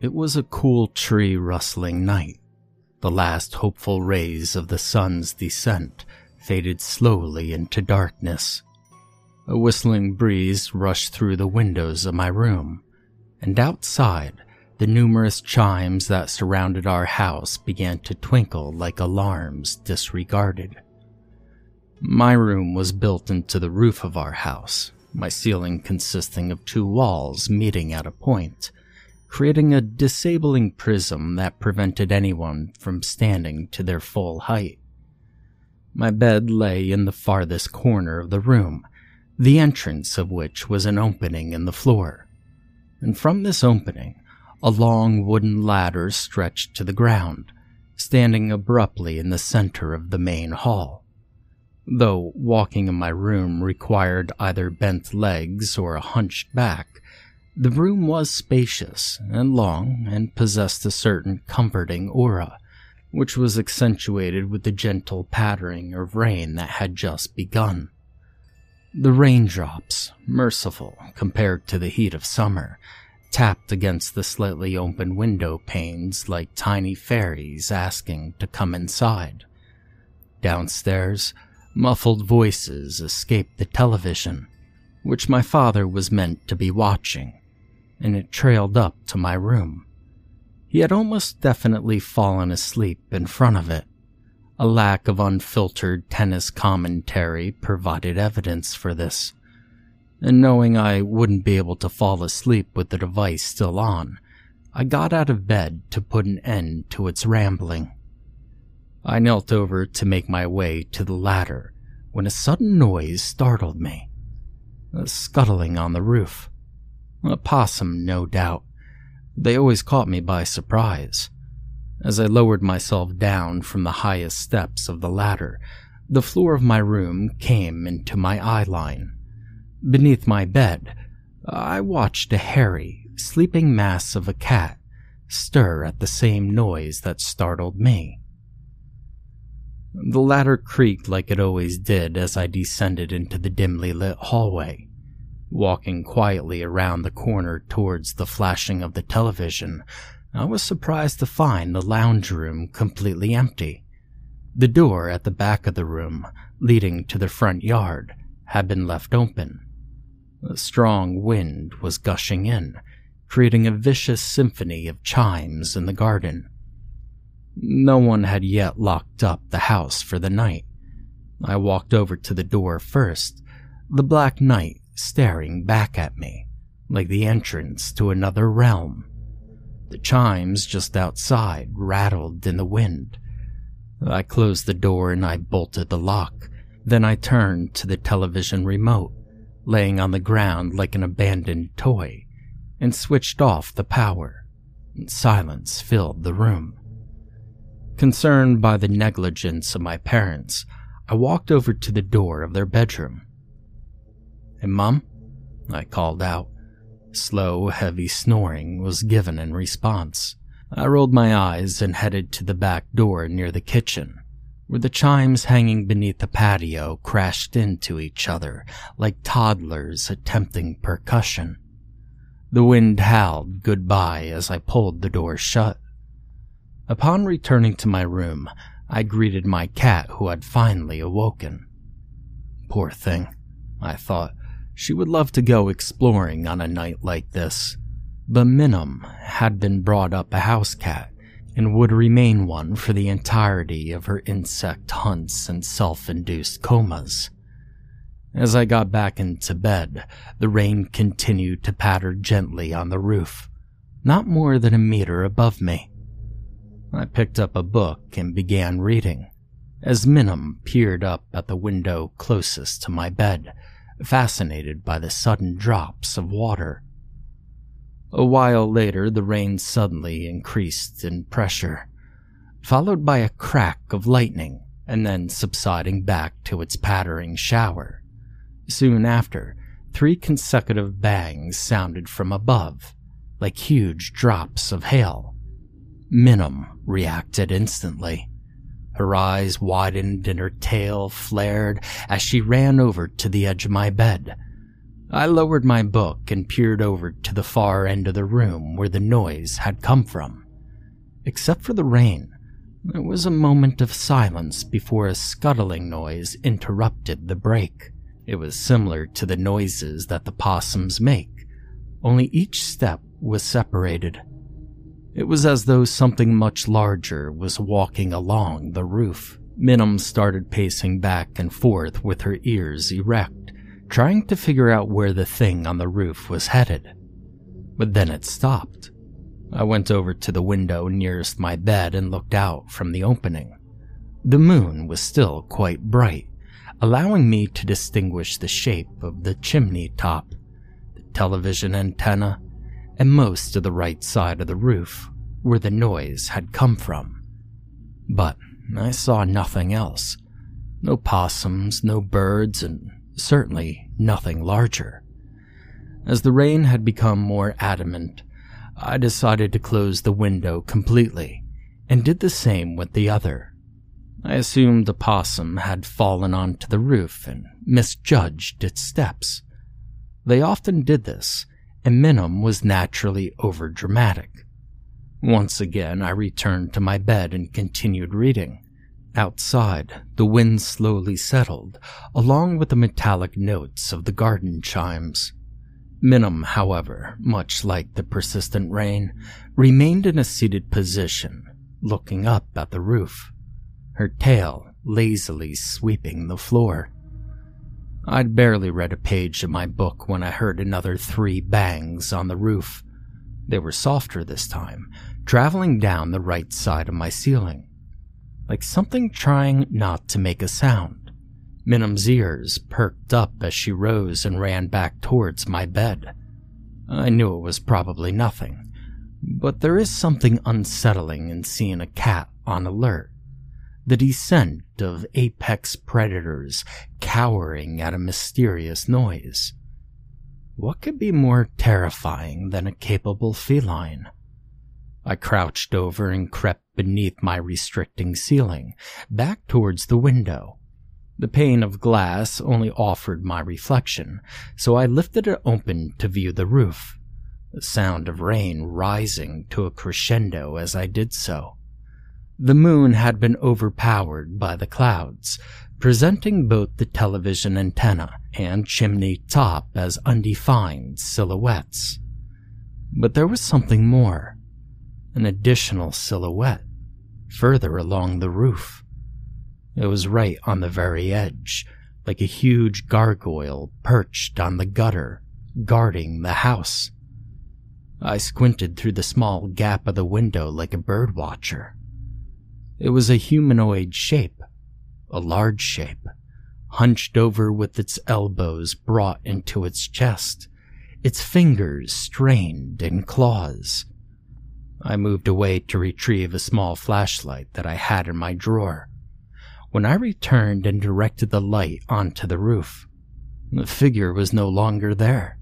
It was a cool tree rustling night. The last hopeful rays of the sun's descent faded slowly into darkness. A whistling breeze rushed through the windows of my room, and outside, the numerous chimes that surrounded our house began to twinkle like alarms disregarded. My room was built into the roof of our house, my ceiling consisting of two walls meeting at a point, creating a disabling prism that prevented anyone from standing to their full height. My bed lay in the farthest corner of the room, the entrance of which was an opening in the floor. And from this opening, a long wooden ladder stretched to the ground, standing abruptly in the center of the main hall. Though walking in my room required either bent legs or a hunched back, the room was spacious and long and possessed a certain comforting aura, which was accentuated with the gentle pattering of rain that had just begun. The raindrops, merciful compared to the heat of summer, tapped against the slightly open window panes like tiny fairies asking to come inside. Downstairs, Muffled voices escaped the television, which my father was meant to be watching, and it trailed up to my room. He had almost definitely fallen asleep in front of it. A lack of unfiltered tennis commentary provided evidence for this. And knowing I wouldn't be able to fall asleep with the device still on, I got out of bed to put an end to its rambling. I knelt over to make my way to the ladder when a sudden noise startled me. A scuttling on the roof. A possum, no doubt. They always caught me by surprise. As I lowered myself down from the highest steps of the ladder, the floor of my room came into my eye line. Beneath my bed, I watched a hairy, sleeping mass of a cat stir at the same noise that startled me. The ladder creaked like it always did as I descended into the dimly lit hallway. Walking quietly around the corner towards the flashing of the television, I was surprised to find the lounge room completely empty. The door at the back of the room, leading to the front yard, had been left open. A strong wind was gushing in, creating a vicious symphony of chimes in the garden. No one had yet locked up the house for the night. I walked over to the door first, the black night staring back at me, like the entrance to another realm. The chimes just outside rattled in the wind. I closed the door and I bolted the lock. Then I turned to the television remote, laying on the ground like an abandoned toy, and switched off the power. Silence filled the room. Concerned by the negligence of my parents, I walked over to the door of their bedroom. Hey, Mum? I called out. Slow, heavy snoring was given in response. I rolled my eyes and headed to the back door near the kitchen, where the chimes hanging beneath the patio crashed into each other like toddlers attempting percussion. The wind howled goodbye as I pulled the door shut. Upon returning to my room, I greeted my cat who had finally awoken. Poor thing, I thought. She would love to go exploring on a night like this. But Minim had been brought up a house cat and would remain one for the entirety of her insect hunts and self induced comas. As I got back into bed, the rain continued to patter gently on the roof, not more than a meter above me. I picked up a book and began reading, as Minim peered up at the window closest to my bed, fascinated by the sudden drops of water. A while later, the rain suddenly increased in pressure, followed by a crack of lightning, and then subsiding back to its pattering shower. Soon after, three consecutive bangs sounded from above, like huge drops of hail. Minim reacted instantly. Her eyes widened and her tail flared as she ran over to the edge of my bed. I lowered my book and peered over to the far end of the room where the noise had come from. Except for the rain, there was a moment of silence before a scuttling noise interrupted the break. It was similar to the noises that the possums make, only each step was separated. It was as though something much larger was walking along the roof. Minim started pacing back and forth with her ears erect, trying to figure out where the thing on the roof was headed. But then it stopped. I went over to the window nearest my bed and looked out from the opening. The moon was still quite bright, allowing me to distinguish the shape of the chimney top, the television antenna, and most of the right side of the roof, where the noise had come from. But I saw nothing else. No possums, no birds, and certainly nothing larger. As the rain had become more adamant, I decided to close the window completely and did the same with the other. I assumed the possum had fallen onto the roof and misjudged its steps. They often did this, and Minim was naturally overdramatic. Once again, I returned to my bed and continued reading. Outside, the wind slowly settled, along with the metallic notes of the garden chimes. Minim, however, much like the persistent rain, remained in a seated position, looking up at the roof, her tail lazily sweeping the floor. I'd barely read a page of my book when I heard another three bangs on the roof. They were softer this time, traveling down the right side of my ceiling, like something trying not to make a sound. Minim's ears perked up as she rose and ran back towards my bed. I knew it was probably nothing, but there is something unsettling in seeing a cat on alert. The descent of apex predators cowering at a mysterious noise. What could be more terrifying than a capable feline? I crouched over and crept beneath my restricting ceiling, back towards the window. The pane of glass only offered my reflection, so I lifted it open to view the roof, the sound of rain rising to a crescendo as I did so. The moon had been overpowered by the clouds, presenting both the television antenna and chimney top as undefined silhouettes. But there was something more, an additional silhouette, further along the roof. It was right on the very edge, like a huge gargoyle perched on the gutter, guarding the house. I squinted through the small gap of the window like a bird watcher. It was a humanoid shape, a large shape, hunched over with its elbows brought into its chest, its fingers strained in claws. I moved away to retrieve a small flashlight that I had in my drawer. When I returned and directed the light onto the roof, the figure was no longer there.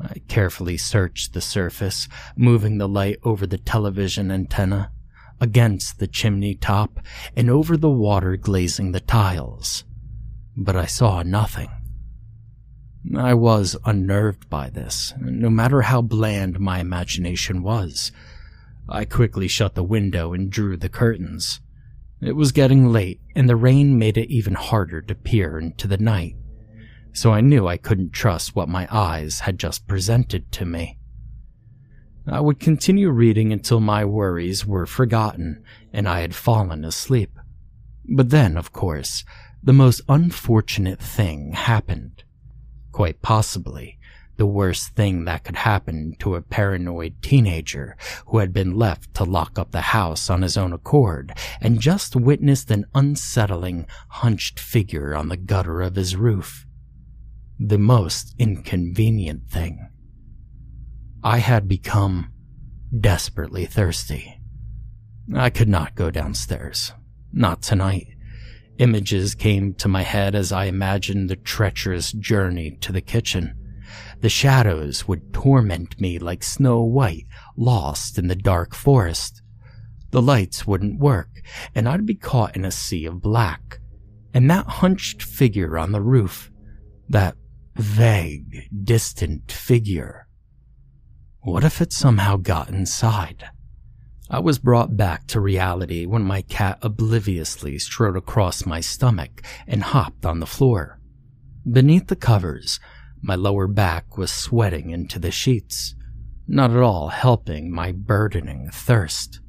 I carefully searched the surface, moving the light over the television antenna, against the chimney top, and over the water glazing the tiles. But I saw nothing. I was unnerved by this, no matter how bland my imagination was. I quickly shut the window and drew the curtains. It was getting late, and the rain made it even harder to peer into the night, so I knew I couldn't trust what my eyes had just presented to me. I would continue reading until my worries were forgotten and I had fallen asleep. But then, of course, the most unfortunate thing happened. Quite possibly, the worst thing that could happen to a paranoid teenager who had been left to lock up the house on his own accord and just witnessed an unsettling, hunched figure on the gutter of his roof. The most inconvenient thing. I had become desperately thirsty. I could not go downstairs. Not tonight. Images came to my head as I imagined the treacherous journey to the kitchen. The shadows would torment me like Snow White lost in the dark forest. The lights wouldn't work, and I'd be caught in a sea of black. And that hunched figure on the roof, that vague, distant figure. What if it somehow got inside? I was brought back to reality when my cat obliviously strode across my stomach and hopped on the floor. Beneath the covers, my lower back was sweating into the sheets, not at all helping my burdening thirst.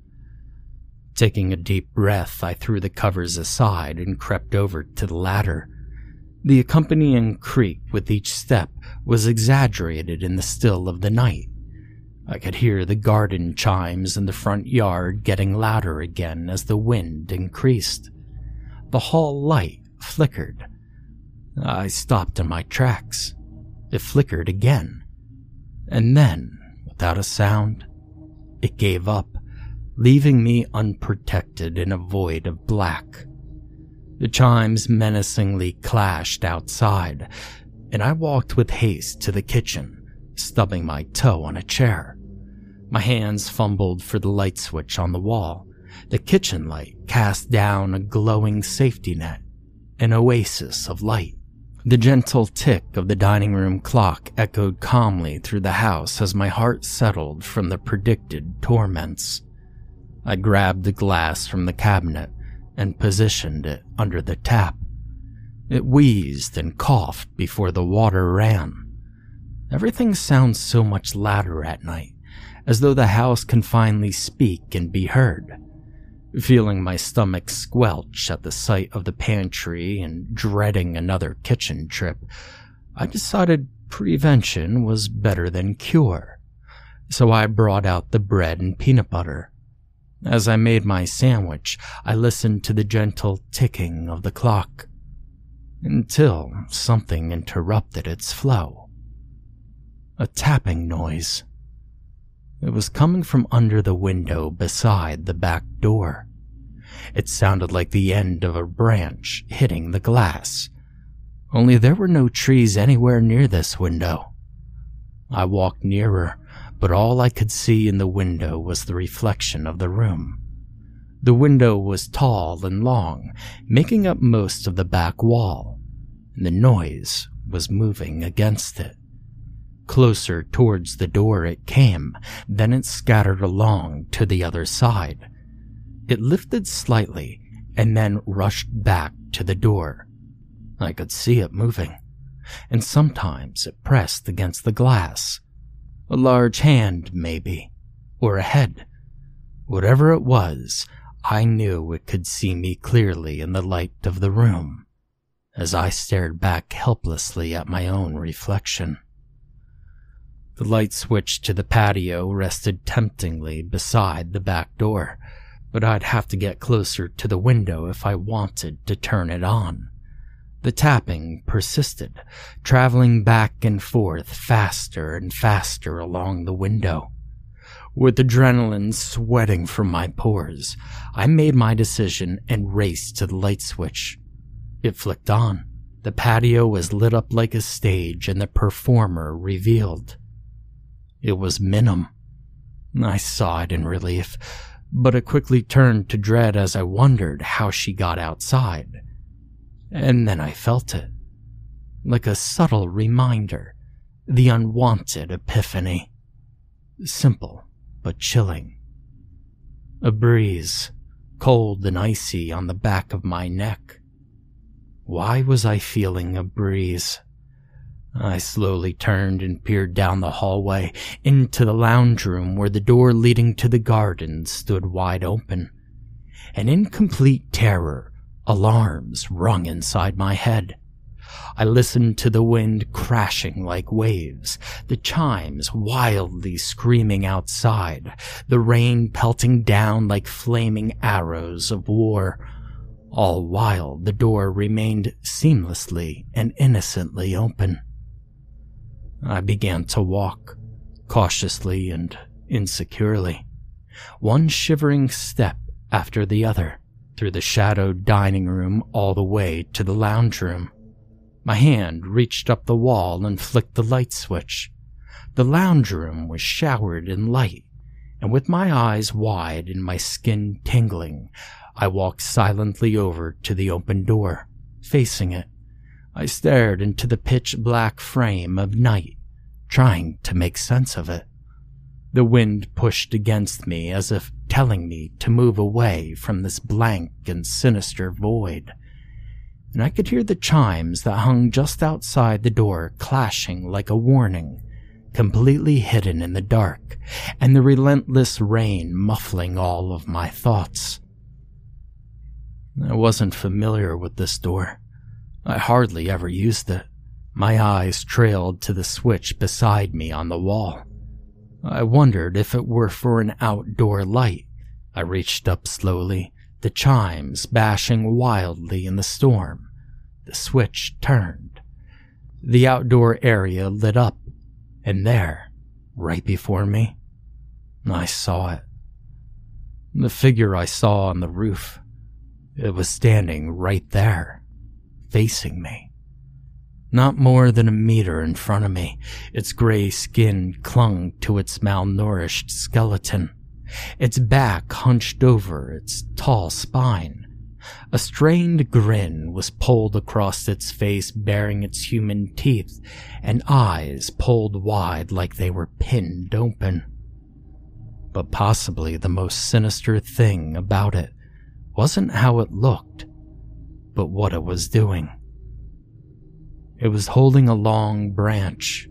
Taking a deep breath, I threw the covers aside and crept over to the ladder. The accompanying creak with each step was exaggerated in the still of the night. I could hear the garden chimes in the front yard getting louder again as the wind increased. The hall light flickered. I stopped in my tracks. It flickered again. And then, without a sound, it gave up, leaving me unprotected in a void of black. The chimes menacingly clashed outside, and I walked with haste to the kitchen, stubbing my toe on a chair. My hands fumbled for the light switch on the wall. The kitchen light cast down a glowing safety net, an oasis of light. The gentle tick of the dining room clock echoed calmly through the house as my heart settled from the predicted torments. I grabbed the glass from the cabinet and positioned it under the tap. It wheezed and coughed before the water ran. Everything sounds so much louder at night as though the house can finally speak and be heard. Feeling my stomach squelch at the sight of the pantry and dreading another kitchen trip, I decided prevention was better than cure. So I brought out the bread and peanut butter. As I made my sandwich, I listened to the gentle ticking of the clock until something interrupted its flow. A tapping noise. It was coming from under the window beside the back door. It sounded like the end of a branch hitting the glass. Only there were no trees anywhere near this window. I walked nearer, but all I could see in the window was the reflection of the room. The window was tall and long, making up most of the back wall, and the noise was moving against it. Closer towards the door it came, then it scattered along to the other side. It lifted slightly and then rushed back to the door. I could see it moving, and sometimes it pressed against the glass. A large hand, maybe, or a head. Whatever it was, I knew it could see me clearly in the light of the room, as I stared back helplessly at my own reflection. The light switch to the patio rested temptingly beside the back door, but I'd have to get closer to the window if I wanted to turn it on. The tapping persisted, traveling back and forth faster and faster along the window. With adrenaline sweating from my pores, I made my decision and raced to the light switch. It flicked on. The patio was lit up like a stage and the performer revealed. It was Minim. I saw it in relief, but it quickly turned to dread as I wondered how she got outside. And then I felt it. Like a subtle reminder, the unwanted epiphany. Simple, but chilling. A breeze, cold and icy on the back of my neck. Why was I feeling a breeze? I slowly turned and peered down the hallway into the lounge room where the door leading to the garden stood wide open. And in complete terror, alarms rung inside my head. I listened to the wind crashing like waves, the chimes wildly screaming outside, the rain pelting down like flaming arrows of war. All while the door remained seamlessly and innocently open. I began to walk, cautiously and insecurely, one shivering step after the other, through the shadowed dining room all the way to the lounge room. My hand reached up the wall and flicked the light switch. The lounge room was showered in light, and with my eyes wide and my skin tingling, I walked silently over to the open door, facing it I stared into the pitch black frame of night, trying to make sense of it. The wind pushed against me as if telling me to move away from this blank and sinister void. And I could hear the chimes that hung just outside the door clashing like a warning, completely hidden in the dark, and the relentless rain muffling all of my thoughts. I wasn't familiar with this door. I hardly ever used it. My eyes trailed to the switch beside me on the wall. I wondered if it were for an outdoor light. I reached up slowly, the chimes bashing wildly in the storm. The switch turned. The outdoor area lit up, and there, right before me, I saw it. The figure I saw on the roof. It was standing right there, facing me. Not more than a meter in front of me, its gray skin clung to its malnourished skeleton, its back hunched over its tall spine. A strained grin was pulled across its face, baring its human teeth, and eyes pulled wide like they were pinned open. But possibly the most sinister thing about it wasn't how it looked, but what it was doing. It was holding a long branch,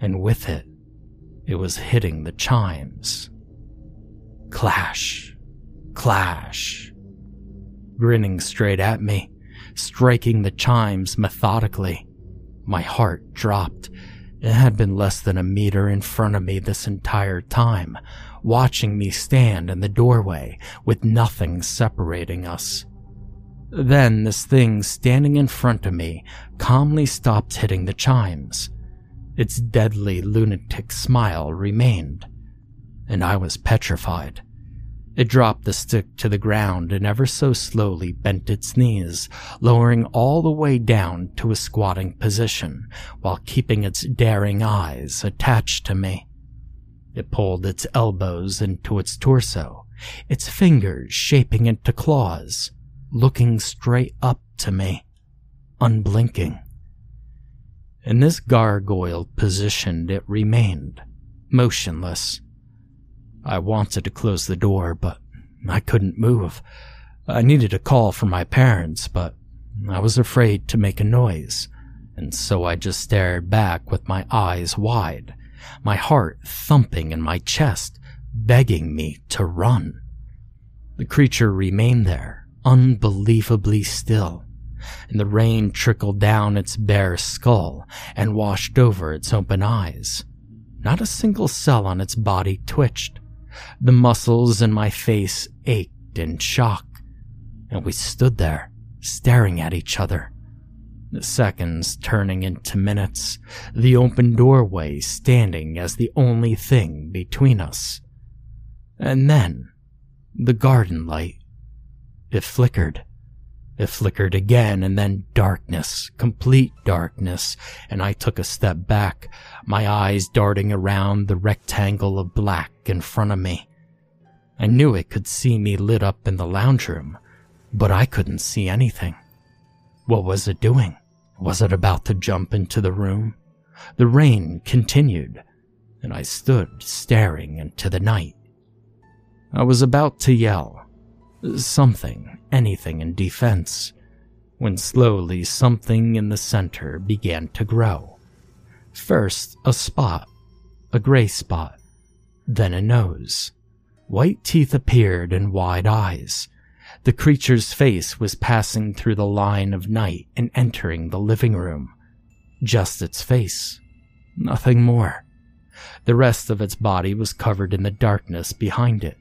and with it, it was hitting the chimes. Clash, clash. Grinning straight at me, striking the chimes methodically. My heart dropped. It had been less than a meter in front of me this entire time, watching me stand in the doorway with nothing separating us. Then this thing standing in front of me calmly stopped hitting the chimes. Its deadly lunatic smile remained, and I was petrified. It dropped the stick to the ground and ever so slowly bent its knees, lowering all the way down to a squatting position while keeping its daring eyes attached to me. It pulled its elbows into its torso, its fingers shaping into claws looking straight up to me, unblinking. In this gargoyle position it remained, motionless. I wanted to close the door, but I couldn't move. I needed a call from my parents, but I was afraid to make a noise, and so I just stared back with my eyes wide, my heart thumping in my chest, begging me to run. The creature remained there, unbelievably still, and the rain trickled down its bare skull and washed over its open eyes. Not a single cell on its body twitched. The muscles in my face ached in shock, and we stood there, staring at each other. The seconds turning into minutes, the open doorway standing as the only thing between us. And then, the garden light it flickered. It flickered again, and then darkness, complete darkness, and I took a step back, my eyes darting around the rectangle of black in front of me. I knew it could see me lit up in the lounge room, but I couldn't see anything. What was it doing? Was it about to jump into the room? The rain continued, and I stood staring into the night. I was about to yell, something, anything in defense, when slowly something in the center began to grow. First, a spot, a gray spot, then a nose. White teeth appeared and wide eyes. The creature's face was passing through the line of night and entering the living room. Just its face. Nothing more. The rest of its body was covered in the darkness behind it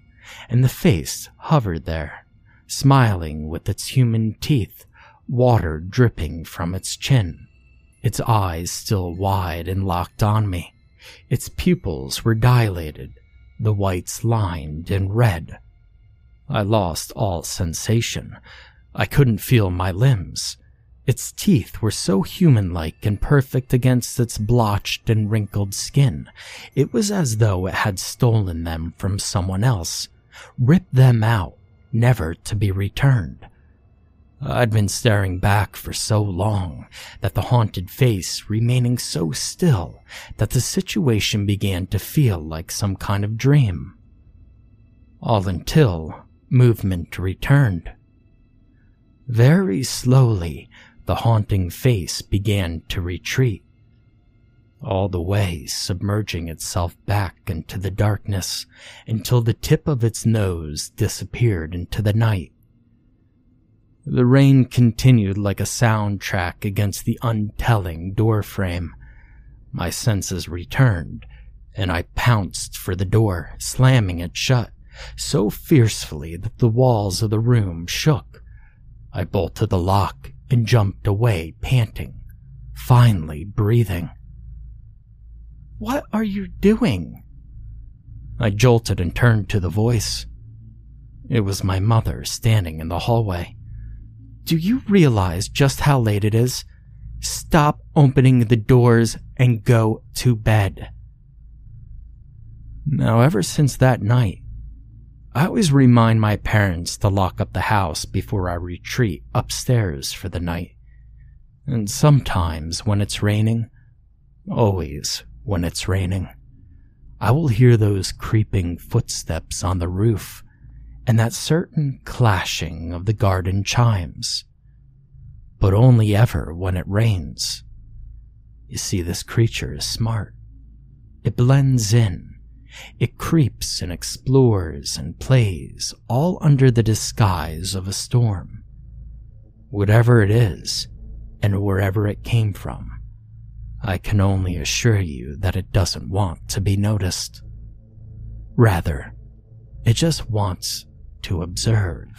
and the face hovered there, smiling with its human teeth, water dripping from its chin. Its eyes still wide and locked on me. Its pupils were dilated, the whites lined and red. I lost all sensation. I couldn't feel my limbs. Its teeth were so human like and perfect against its blotched and wrinkled skin. It was as though it had stolen them from someone else, rip them out, never to be returned. I'd been staring back for so long that the haunted face remaining so still that the situation began to feel like some kind of dream. All until movement returned. Very slowly, the haunting face began to retreat, all the way submerging itself back into the darkness until the tip of its nose disappeared into the night. The rain continued like a soundtrack against the untelling doorframe. My senses returned, and I pounced for the door, slamming it shut so fiercely that the walls of the room shook. I bolted the lock and jumped away, panting, finally breathing. What are you doing? I jolted and turned to the voice. It was my mother standing in the hallway. Do you realize just how late it is? Stop opening the doors and go to bed. Now, ever since that night, I always remind my parents to lock up the house before I retreat upstairs for the night. And sometimes when it's raining, always when it's raining, I will hear those creeping footsteps on the roof and that certain clashing of the garden chimes. But only ever when it rains. You see, this creature is smart. It blends in. It creeps and explores and plays, all under the disguise of a storm. Whatever it is, and wherever it came from, I can only assure you that it doesn't want to be noticed. Rather, it just wants to observe.